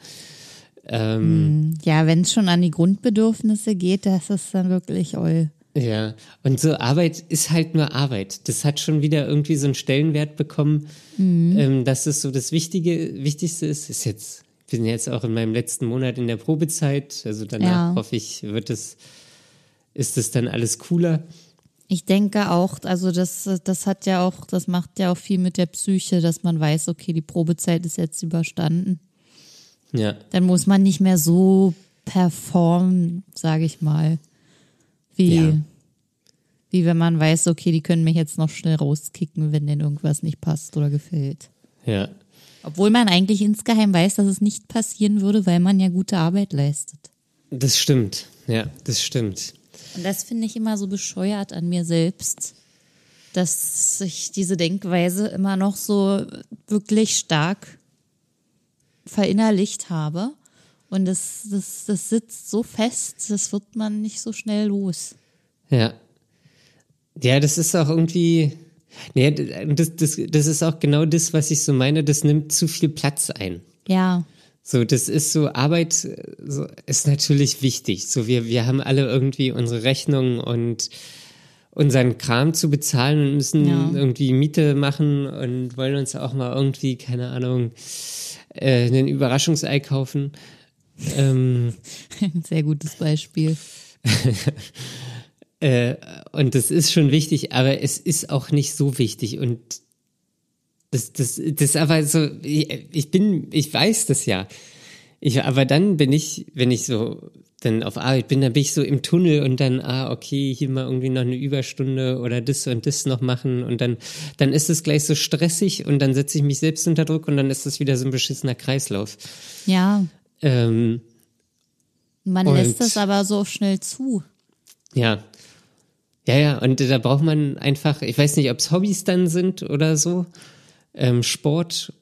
Ähm, mhm. ja, wenn es schon an die Grundbedürfnisse geht, das ist dann wirklich all. Ja, und so Arbeit ist halt nur Arbeit. Das hat schon wieder irgendwie so einen Stellenwert bekommen, mhm. ähm, dass es so das Wichtige, Wichtigste ist. Ist jetzt, wir sind jetzt auch in meinem letzten Monat in der Probezeit, also danach ja. hoffe ich, wird es, ist es dann alles cooler. Ich denke auch, also das, das hat ja auch, das macht ja auch viel mit der Psyche, dass man weiß, okay, die Probezeit ist jetzt überstanden. Ja. Dann muss man nicht mehr so performen, sage ich mal. Wie, ja. wie wenn man weiß, okay, die können mich jetzt noch schnell rauskicken, wenn denen irgendwas nicht passt oder gefällt. Ja. Obwohl man eigentlich insgeheim weiß, dass es nicht passieren würde, weil man ja gute Arbeit leistet. Das stimmt, ja, das stimmt. Und das finde ich immer so bescheuert an mir selbst, dass ich diese Denkweise immer noch so wirklich stark verinnerlicht habe und das, das, das sitzt so fest, das wird man nicht so schnell los. Ja. Ja, das ist auch irgendwie. Nee, das, das, das ist auch genau das, was ich so meine. Das nimmt zu viel Platz ein. Ja. So, das ist so, Arbeit so, ist natürlich wichtig. So, wir, wir haben alle irgendwie unsere Rechnungen und unseren Kram zu bezahlen und müssen ja. irgendwie Miete machen und wollen uns auch mal irgendwie, keine Ahnung, äh, einen Überraschungsei kaufen. Ähm, *laughs* Sehr gutes Beispiel. *laughs* äh, und das ist schon wichtig, aber es ist auch nicht so wichtig. Und das, das, das aber so, ich, ich bin, ich weiß das ja. Ich, aber dann bin ich, wenn ich so dann auf Arbeit bin, dann bin ich so im Tunnel und dann, ah, okay, hier mal irgendwie noch eine Überstunde oder das und das noch machen und dann, dann ist es gleich so stressig und dann setze ich mich selbst unter Druck und dann ist es wieder so ein beschissener Kreislauf. Ja. Ähm, man lässt das aber so schnell zu. Ja. Ja, ja, und da braucht man einfach, ich weiß nicht, ob es Hobbys dann sind oder so. Ähm, Sport,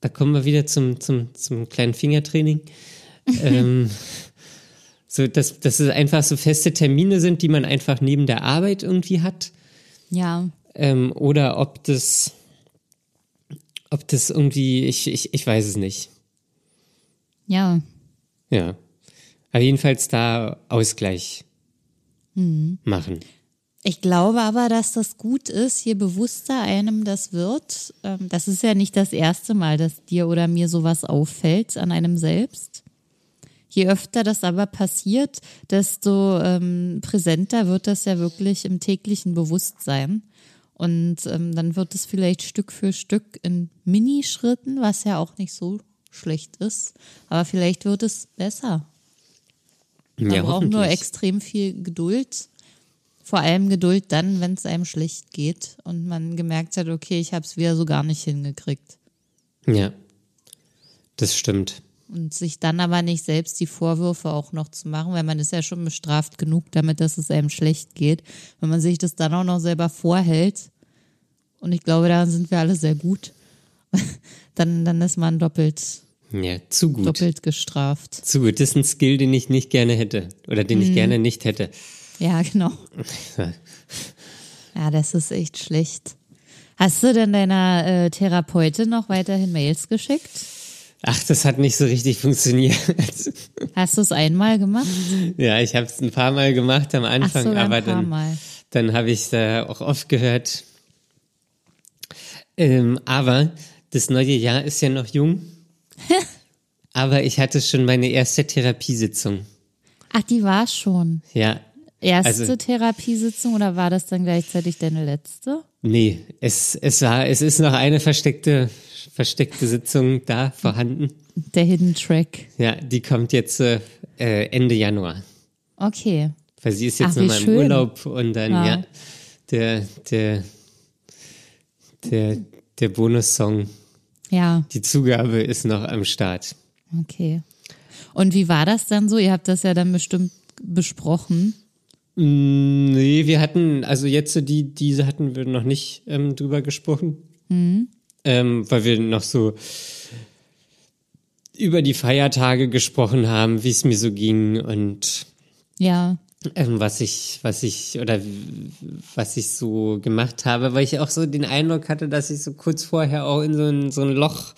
da kommen wir wieder zum, zum, zum kleinen Fingertraining. *laughs* ähm, So, dass, dass es einfach so feste Termine sind, die man einfach neben der Arbeit irgendwie hat. Ja. Ähm, oder ob das, ob das irgendwie, ich, ich, ich weiß es nicht. Ja. Ja. Aber jedenfalls da Ausgleich machen. Ich glaube aber, dass das gut ist, je bewusster einem das wird. Ähm, das ist ja nicht das erste Mal, dass dir oder mir sowas auffällt an einem selbst. Je öfter das aber passiert, desto ähm, präsenter wird das ja wirklich im täglichen Bewusstsein. Und ähm, dann wird es vielleicht Stück für Stück in Minischritten, was ja auch nicht so schlecht ist. Aber vielleicht wird es besser. Man ja, braucht nur extrem viel Geduld. Vor allem Geduld dann, wenn es einem schlecht geht und man gemerkt hat, okay, ich habe es wieder so gar nicht hingekriegt. Ja. Das stimmt. Und sich dann aber nicht selbst die Vorwürfe auch noch zu machen, weil man ist ja schon bestraft genug damit, dass es einem schlecht geht. Wenn man sich das dann auch noch selber vorhält, und ich glaube, daran sind wir alle sehr gut, *laughs* dann, dann ist man doppelt, Ja, zu gut. doppelt gestraft. Zu gut. Das ist ein Skill, den ich nicht gerne hätte. Oder den Mhm. ich gerne nicht hätte. Ja, genau. *laughs* Ja, das ist echt schlecht. Hast du denn deiner äh, Therapeutin noch weiterhin Mails geschickt? Ach, das hat nicht so richtig funktioniert. *laughs* Hast du es einmal gemacht? ja, ich habe es ein paar Mal gemacht am Anfang, sogar aber ein paar dann, Mal. dann habe ich da auch oft gehört. Ähm, aber das neue Jahr ist ja noch jung. *laughs* aber ich hatte schon meine erste Therapiesitzung. Ach, die war schon. Ja. Erste Also- Therapiesitzung oder war das dann gleichzeitig deine letzte? Nee, es, es war, es ist noch eine versteckte, versteckte Sitzung da vorhanden. Der Hidden Track. Ja, die kommt jetzt äh, äh, Ende Januar. Okay. Weil sie ist jetzt nochmal im. Urlaub und dann, Ja. ja, der, der, der, der Bonussong, Ja, die Zugabe ist noch am Start. okay. Und wie war das dann so? Ihr habt das ja dann bestimmt besprochen. Mm, Nee, wir hatten, also jetzt so die, diese hatten wir noch nicht ähm, drüber gesprochen. Ähm, weil wir noch so über die Feiertage gesprochen haben, wie es mir so ging und Ja, was ich, was ich oder was ich so gemacht habe, weil ich auch so den Eindruck hatte, dass ich so kurz vorher auch in so ein, so ein Loch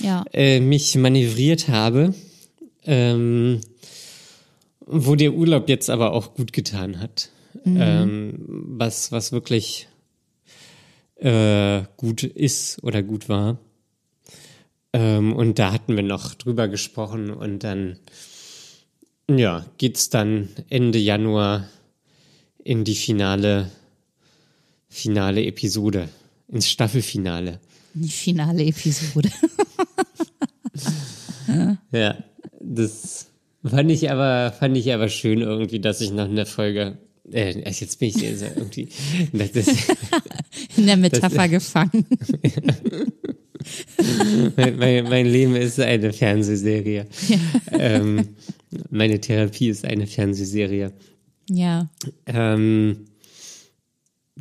ja, äh, mich manövriert habe, ähm, wo der Urlaub jetzt aber auch gut getan hat, ähm, was was wirklich äh, gut ist oder gut war. Ähm, und da hatten wir noch drüber gesprochen und dann ja geht's dann Ende Januar in die finale finale Episode ins Staffelfinale. die finale Episode. *laughs* Ja, das fand ich aber, fand ich aber schön irgendwie, dass ich noch eine Folge, äh, jetzt bin ich also irgendwie, das In der *laughs* Metapher gefangen. *laughs* mein, mein, mein Leben ist eine Fernsehserie. Ähm, meine Therapie ist eine Fernsehserie. Ja, Ähm,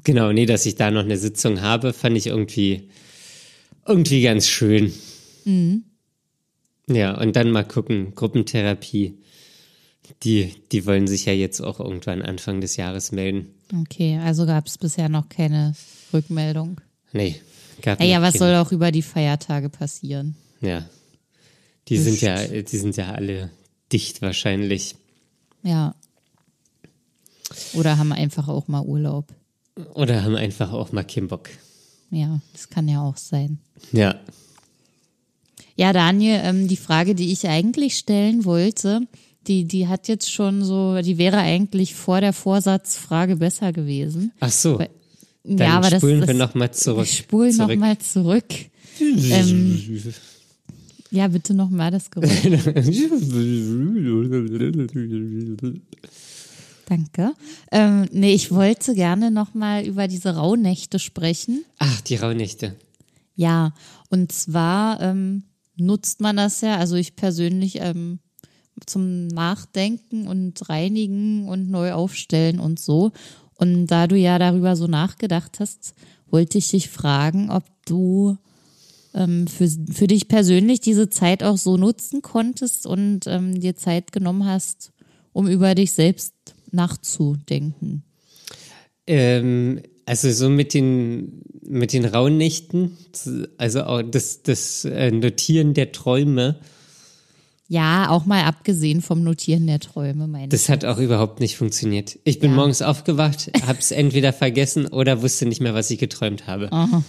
genau, nee, dass ich da noch eine Sitzung habe, fand ich irgendwie, irgendwie ganz schön. Ja, und dann mal gucken, Gruppentherapie. Die, die wollen sich ja jetzt auch irgendwann Anfang des Jahres melden. okay. Also gab es bisher noch keine Rückmeldung. Nee, gab Naja, was soll auch über die Feiertage passieren? Ja. Die sind ja, die sind ja alle dicht wahrscheinlich. Ja. Oder haben einfach auch mal Urlaub. Oder haben einfach auch mal keinen Bock. Ja, das kann ja auch sein. Ja. Ja, Daniel, ähm, die Frage, die ich eigentlich stellen wollte, die, die hat jetzt schon so, die wäre eigentlich vor der Vorsatzfrage besser gewesen. Ach so. Weil- Dann ja, aber spulen das, wir nochmal zurück. Ich spule zurück. nochmal zurück. Ähm, ja, bitte nochmal das Geräusch. *laughs* Danke. Ähm, nee, ich wollte gerne nochmal über diese Rauhnächte sprechen. Ach, die Rauhnächte. Ja, und zwar ähm, nutzt man das ja, also ich persönlich ähm, zum Nachdenken und Reinigen und neu aufstellen und so. Und da du ja darüber so nachgedacht hast, wollte ich dich fragen, ob du ähm, für, für dich persönlich diese Zeit auch so nutzen konntest und ähm, dir Zeit genommen hast, um über dich selbst nachzudenken? Ähm, also so mit den mit den rauen also auch das das äh, Notieren der Träume. Ja, auch mal abgesehen vom Notieren der Träume, meine Das hat auch überhaupt nicht funktioniert. Ich bin Ja. morgens aufgewacht, hab's entweder vergessen oder wusste nicht mehr, was ich geträumt habe. Aha.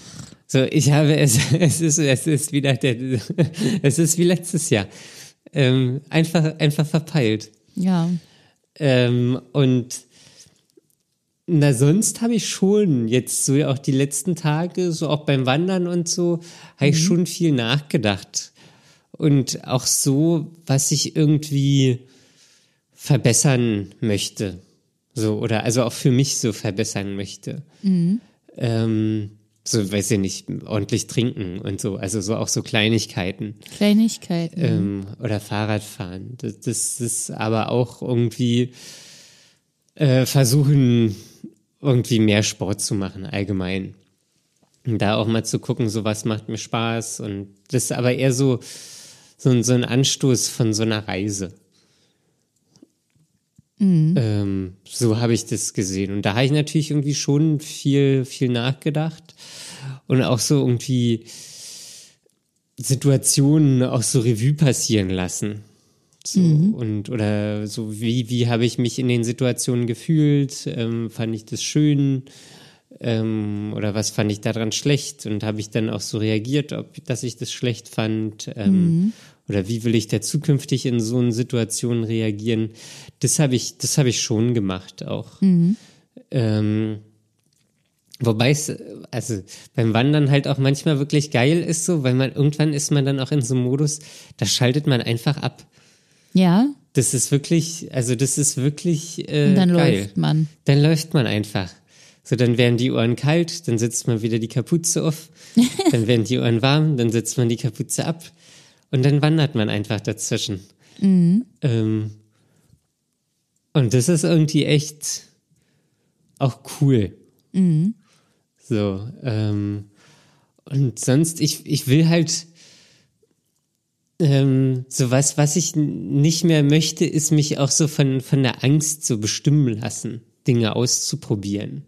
So, ich habe es, *laughs* es ist, es ist wieder der, *laughs* es ist wie letztes Jahr. Ähm, einfach, einfach verpeilt. Ja. Ähm, und na, sonst habe ich schon jetzt so auch die letzten Tage, so auch beim Wandern und so, habe ich schon viel nachgedacht. Und auch so, was ich irgendwie verbessern möchte. So, oder also auch für mich so verbessern möchte. Ähm, so, weiß ich nicht, ordentlich trinken und so. Also so auch so Kleinigkeiten Kleinigkeiten. ähm, oder Fahrradfahren. Das, das ist aber auch irgendwie äh, versuchen, irgendwie mehr Sport zu machen, allgemein. Und da auch mal zu gucken, so was macht mir Spaß. Und das ist aber eher so, so, ein- so ein Anstoß von so einer Reise. Ähm, so habe ich das gesehen. Und da habe ich natürlich irgendwie schon viel, viel nachgedacht. Und auch so irgendwie Situationen auch so Revue passieren lassen. So, und oder so wie, wie habe ich mich in den Situationen gefühlt? Ähm, fand ich das schön? Ähm, oder was fand ich daran schlecht? Und habe ich dann auch so reagiert, ob dass ich das schlecht fand? Ähm, Oder wie will ich da zukünftig in so einer Situation reagieren? Das habe ich, das habe ich schon gemacht auch. Ähm, Wobei es, also beim Wandern halt auch manchmal wirklich geil ist so, weil man irgendwann ist man dann auch in so einem Modus, da schaltet man einfach ab. ja. Das ist wirklich, also das ist wirklich äh, Und dann geil. läuft man. Dann läuft man einfach. So, dann werden die Ohren kalt, dann setzt man wieder die Kapuze auf, *laughs* dann werden die Ohren warm, dann setzt man die Kapuze ab. Und dann wandert man einfach dazwischen. Ähm, und das ist irgendwie echt auch cool. So, ähm, und sonst, ich, ich will halt ähm, so was, was ich nicht mehr möchte, ist mich auch so von, von der Angst so bestimmen lassen, Dinge auszuprobieren.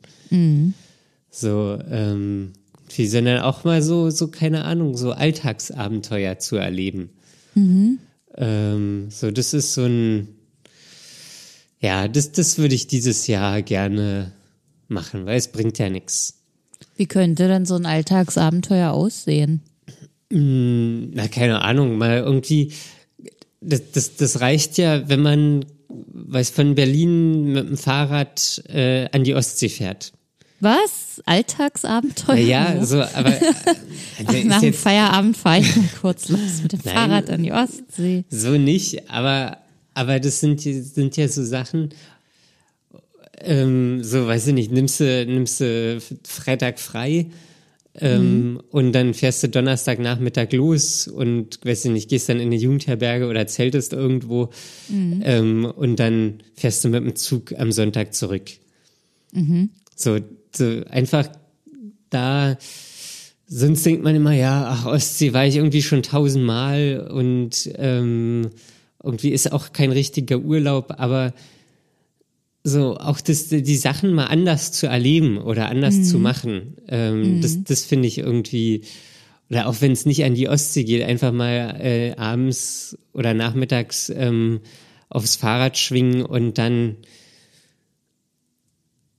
So, ähm, wie, sondern auch mal so, so, keine Ahnung, so Alltagsabenteuer zu erleben. Ähm, so, das ist so ein, ja, das, das würde ich dieses Jahr gerne machen, weil es bringt ja nichts. Wie könnte denn so ein Alltagsabenteuer aussehen? Na, keine Ahnung, mal irgendwie, das, das, das reicht ja, wenn man, weiß, von Berlin mit dem Fahrrad äh, an die Ostsee fährt. Was? Alltagsabenteuer? Ja, so, aber *laughs* äh, Ach, nach dem Feierabend fahre ich mal kurz los mit dem *laughs* Nein. Fahrrad an die Ostsee. so nicht, aber, aber das sind, sind ja so Sachen, ähm, so, weiß ich nicht, nimmst du, nimmst du Freitag frei, ähm, und dann fährst du Donnerstagnachmittag los und, weiß ich nicht, gehst dann in eine Jugendherberge oder zeltest irgendwo. Ähm, und dann fährst du mit dem Zug am Sonntag zurück. So, so einfach da, sonst denkt man immer, ja, ach, Ostsee war ich irgendwie schon tausendmal und ähm, irgendwie ist auch kein richtiger Urlaub, aber so auch das, die Sachen mal anders zu erleben oder anders zu machen, ähm, das, das finde ich irgendwie, oder auch wenn es nicht an die Ostsee geht, einfach mal äh, abends oder nachmittags ähm, aufs Fahrrad schwingen und dann,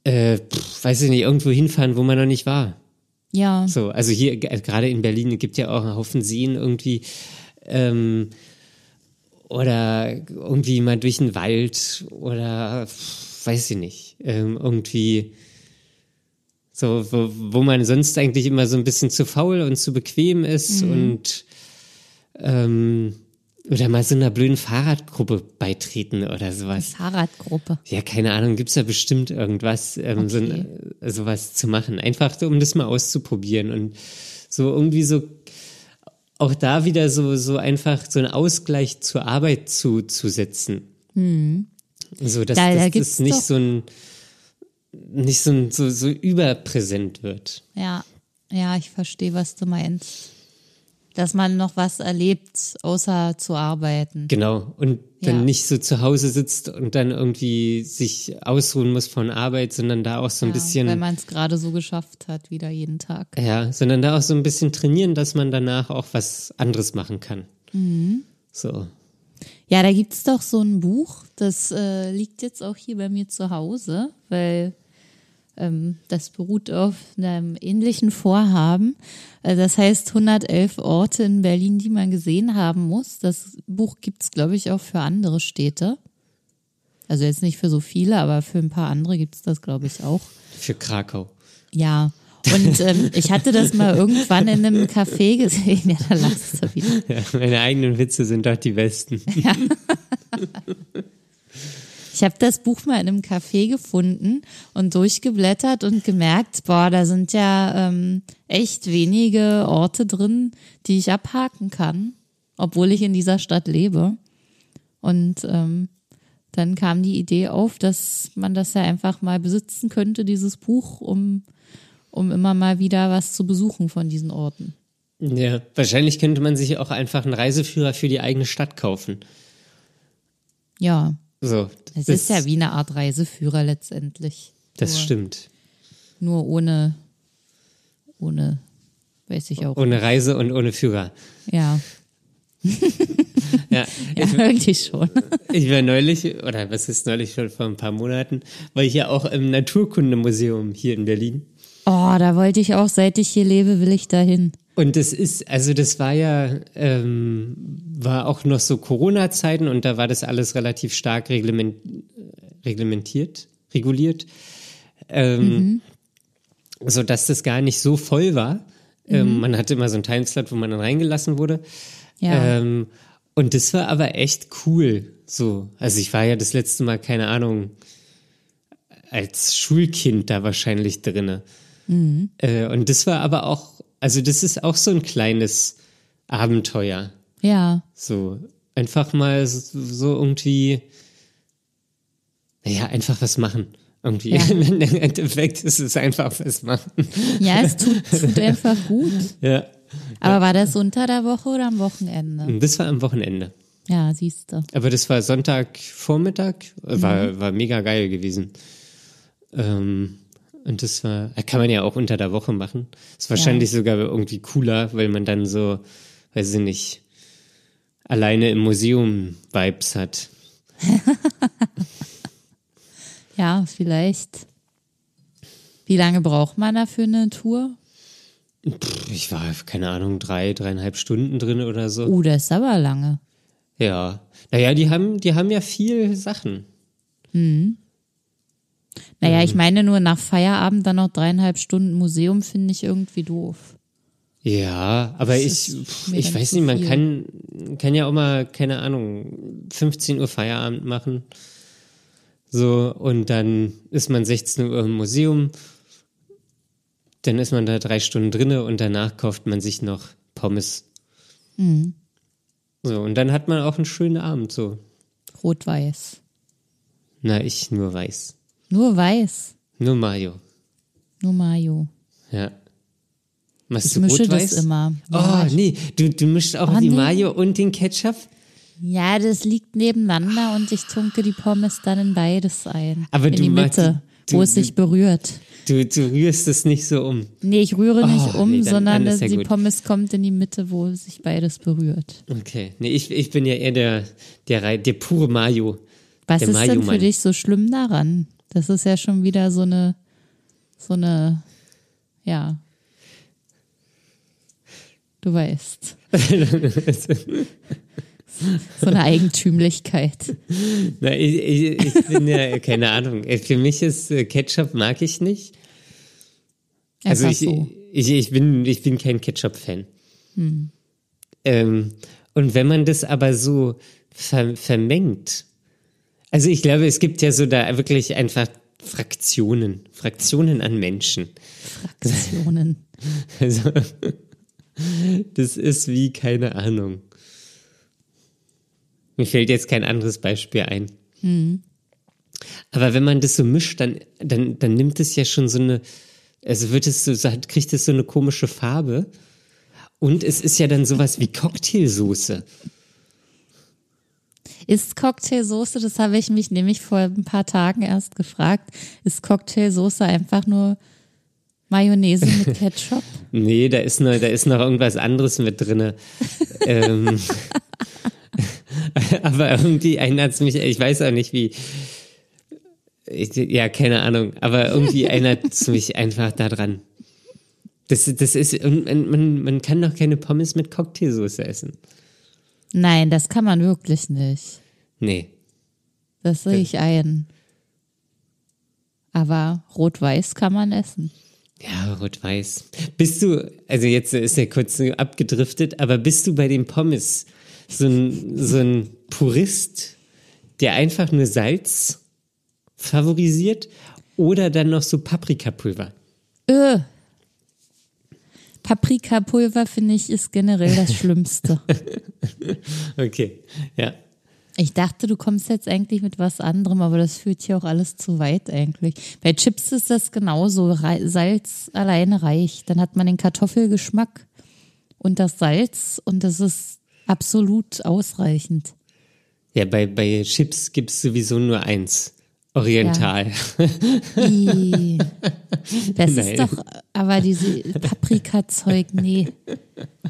äh, pff, weiß ich nicht, irgendwo hinfahren, wo man noch nicht war. Ja, So, also hier, g- gerade in Berlin gibt ja auch einen Haufen Seen irgendwie. Ähm, oder irgendwie mal durch den Wald oder weiß ich nicht. Ähm, irgendwie so, wo, wo man sonst eigentlich immer so ein bisschen zu faul und zu bequem ist und ähm, oder mal so einer blöden Fahrradgruppe beitreten oder sowas. Fahrradgruppe. Ja, keine Ahnung, gibt's da bestimmt irgendwas, ähm, so, Okay. ein- sowas zu machen. Einfach um das mal auszuprobieren und so irgendwie so auch da wieder so, so einfach so einen Ausgleich zur Arbeit zu, zu setzen. So, dass, Da- da das nicht doch- so ein nicht so, ein, so, so überpräsent wird. Ja, ja, ich verstehe, was du meinst. Dass man noch was erlebt, außer zu arbeiten. Genau. Und dann Ja. nicht so zu Hause sitzt und dann irgendwie sich ausruhen muss von Arbeit, sondern da auch so ein Ja, bisschen. Wenn man es gerade so geschafft hat, wieder jeden Tag. Ja, sondern da auch so ein bisschen trainieren, dass man danach auch was anderes machen kann. Mhm. So. Ja, da gibt's doch so ein Buch, das äh, liegt jetzt auch hier bei mir zu Hause, weil ähm, das beruht auf einem ähnlichen Vorhaben. Äh, das heißt 111 Orte in Berlin, die man gesehen haben muss. Das Buch gibt's, glaube ich, auch für andere Städte. Also jetzt nicht für so viele, aber für ein paar andere gibt's das, glaube ich, auch. Für Krakau. Ja. Und ähm, ich hatte das mal irgendwann in einem Café gesehen. *laughs* Ja, da lachst du wieder. Ja, meine eigenen Witze sind doch die besten. Ich habe das Buch mal in einem Café gefunden und durchgeblättert und gemerkt, boah, da sind ja ähm, echt wenige Orte drin, die ich abhaken kann, obwohl ich in dieser Stadt lebe. Und ähm, dann kam die Idee auf, dass man das ja einfach mal besitzen könnte, dieses Buch, um, um immer mal wieder was zu besuchen von diesen Orten. Ja, wahrscheinlich könnte man sich auch einfach einen Reiseführer für die eigene Stadt kaufen. Ja, So. es ist ja wie eine Art Reiseführer letztendlich. Das nur, stimmt. Nur ohne, ohne, weiß ich auch. Ohne Reise und ohne Führer. Ja, Ja, *laughs* ja wirklich schon. *laughs* ich war neulich, oder was ist neulich schon vor ein paar Monaten, war ich ja auch im Naturkundemuseum hier in Berlin. Oh, da wollte ich auch, seit ich hier lebe, will ich dahin. Und das ist, also das war ja, ähm, war auch noch so Corona-Zeiten und da war das alles relativ stark reglement, reglementiert, reguliert, ähm, so dass das gar nicht so voll war. Ähm, man hatte immer so einen Timeslot, wo man dann reingelassen wurde. Ja. Ähm, und das war aber echt cool. So, also ich war ja das letzte Mal, keine Ahnung, als Schulkind da wahrscheinlich drinne. Äh, und das war aber auch, also das ist auch so ein kleines Abenteuer. Ja, So, einfach mal so, so irgendwie, naja, einfach was machen. Irgendwie. Ja. *laughs* Im Endeffekt ist es einfach was machen. ja, es tut, tut einfach gut. *laughs* Ja. Aber war das unter der Woche oder am Wochenende? Das war am Wochenende. Ja, siehst du. Aber das war Sonntagvormittag, äh, war, war mega geil gewesen. Ähm, und das war, kann man ja auch unter der Woche machen. Ist wahrscheinlich sogar irgendwie cooler, weil man dann so, weiß ich nicht, alleine im Museum Vibes hat. *laughs* Ja, vielleicht. Wie lange braucht man da für eine Tour? Ich war, keine Ahnung, drei, dreieinhalb Stunden drin oder so. Uh, das ist aber lange. Ja. Naja, die haben, die haben ja viel Sachen. Naja, ich meine nur nach Feierabend dann noch dreieinhalb Stunden Museum finde ich irgendwie doof. Ja, aber Das ich, ich weiß nicht, man viel. kann, kann ja auch mal, keine Ahnung, 15 Uhr Feierabend machen. So, und dann ist man 16 Uhr im Museum. Dann ist man da drei Stunden drinne und danach kauft man sich noch Pommes. Mhm. So, und dann hat man auch einen schönen Abend, so. Rot-Weiß. Na, ich nur weiß. Nur weiß. Nur Mayo. Nur Mayo. Ja. Machst Ich du mische rot-weiß? das immer. Oh, Ja, nee, du, du mischst auch Oh, die nee. Mayo und den Ketchup? Ja, das liegt nebeneinander und ich tunke die Pommes dann in beides ein. Aber in die Mitte, du- wo es du- sich berührt. Du, du rührst es nicht so um. Nee, ich rühre nicht Oh, um, nee, dann- sondern dann ja die gut. Pommes kommt in die Mitte, wo sich beides berührt. Okay. Nee, ich, ich bin ja eher der, der, der pure Mayo. Was Der ist denn für Mayo-Mann. dich so schlimm daran? Das ist ja schon wieder so eine, so eine, ja. Du weißt. *laughs* so eine Eigentümlichkeit. Na, ich, ich, ich bin ja, keine Ahnung. Für mich ist äh, Ketchup mag ich nicht. Also ich, so. ich, ich, bin, ich bin kein Ketchup-Fan. Hm. Ähm, und wenn man das aber so ver, vermengt, also ich glaube, es gibt ja so da wirklich einfach Fraktionen, Fraktionen an Menschen. Fraktionen. *laughs* Also, das ist wie, keine Ahnung. Mir fällt jetzt kein anderes Beispiel ein. Aber wenn man das so mischt, dann, dann, dann nimmt es ja schon so eine, also wird es so, kriegt es so eine komische Farbe. Und es ist ja dann sowas wie Cocktailsoße. Ist Cocktailsoße, das habe ich mich nämlich vor ein paar Tagen erst gefragt, ist Cocktailsoße einfach nur Mayonnaise mit *laughs* Ketchup? nee, da ist noch, da ist noch irgendwas anderes mit drinne. ähm, *laughs* aber irgendwie erinnert es mich, ich weiß auch nicht wie, ich, ja, keine Ahnung, aber irgendwie erinnert es *laughs* mich einfach daran. Das, das ist, man, man kann doch keine Pommes mit Cocktailsoße essen. Nein, das kann man wirklich nicht. Nee. Das sehe ich ein. Aber rot-weiß kann man essen. Ja, rot-weiß. Bist du, also jetzt ist er kurz abgedriftet, aber bist du bei den Pommes so ein, so ein Purist, der einfach nur Salz favorisiert oder dann noch so Paprikapulver? Öh. Paprikapulver finde ich ist generell das Schlimmste. *laughs* okay, ja. Ich dachte, du kommst jetzt eigentlich mit was anderem, aber das führt hier auch alles zu weit eigentlich. Bei Chips ist das genauso. Salz alleine reicht. Dann hat man den Kartoffelgeschmack und das Salz und das ist absolut ausreichend. Ja, bei, bei Chips gibt es sowieso nur eins. Oriental. Ja. das Nein. ist doch, aber diese Paprikazeug, nee.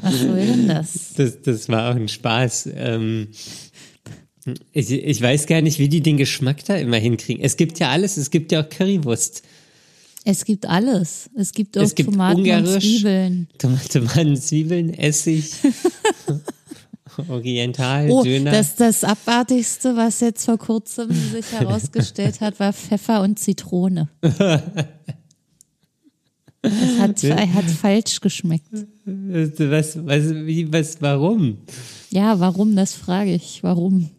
Was soll denn das? Das, das war auch ein Spaß. Ähm, ich, ich weiß gar nicht, wie die den Geschmack da immer hinkriegen. Es gibt ja alles, es gibt ja auch Currywurst. Es gibt alles. Es gibt auch es gibt Tomaten Ungarisch, und Zwiebeln. Tomaten, Zwiebeln, Essig. *laughs* Oriental, oh, Döner. Das, das Abartigste, was jetzt vor kurzem *laughs* sich herausgestellt hat, war Pfeffer und Zitrone. Es hat, hat falsch geschmeckt. Was, was, wie, was, warum? Ja, warum, das frage ich. Warum?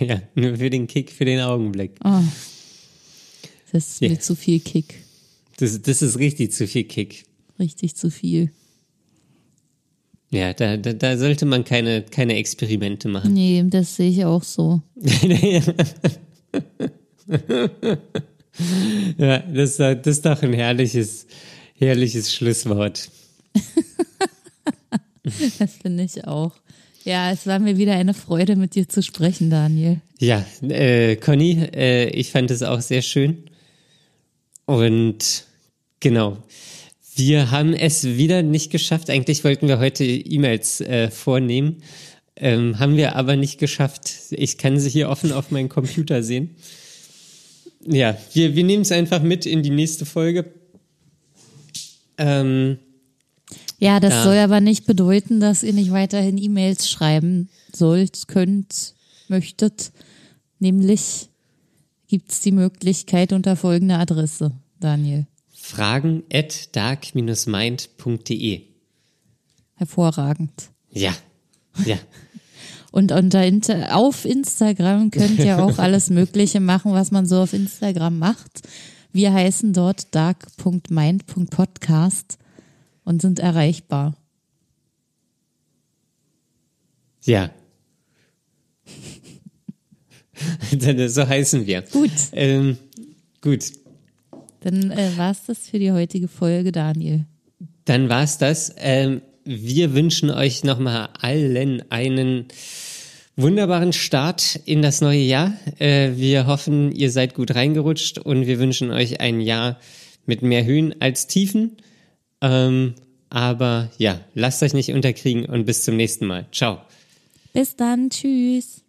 Naja, nur für den Kick, für den Augenblick. Oh, das ist ja. mir zu viel Kick. Das, das ist richtig zu viel Kick. Richtig zu viel. Ja, da, da, da sollte man keine, keine Experimente machen. Nee, das sehe ich auch so. *laughs* ja, das, das ist doch ein herrliches, herrliches Schlusswort. *laughs* das finde ich auch. Ja, es war mir wieder eine Freude, mit dir zu sprechen, Daniel. Ja, äh, Conny, äh, ich fand es auch sehr schön. Und genau. Wir haben es wieder nicht geschafft. Eigentlich wollten wir heute E-Mails äh, vornehmen. Ähm, haben wir aber nicht geschafft. Ich kann sie hier offen auf meinem Computer sehen. Ja, wir, wir nehmen es einfach mit in die nächste Folge. Ähm, ja, das da. soll aber nicht bedeuten, dass ihr nicht weiterhin E-Mails schreiben sollt, könnt, möchtet. Nämlich gibt es die Möglichkeit unter folgender Adresse, Daniel fragen at dark-mind.de. Hervorragend. Ja, ja. *laughs* Und unter, auf Instagram könnt ihr auch *laughs* alles Mögliche machen, was man so auf Instagram macht. Wir heißen dort dark.mind.podcast und sind erreichbar. Ja. *laughs* so heißen wir. Gut. Ähm, gut. Dann äh, war es das für die heutige Folge, Daniel. Dann war es das. Ähm, wir wünschen euch nochmal allen einen wunderbaren Start in das neue Jahr. Äh, wir hoffen, ihr seid gut reingerutscht und wir wünschen euch ein Jahr mit mehr Höhen als Tiefen. Ähm, aber ja, lasst euch nicht unterkriegen und bis zum nächsten Mal. Ciao. Bis dann. Tschüss.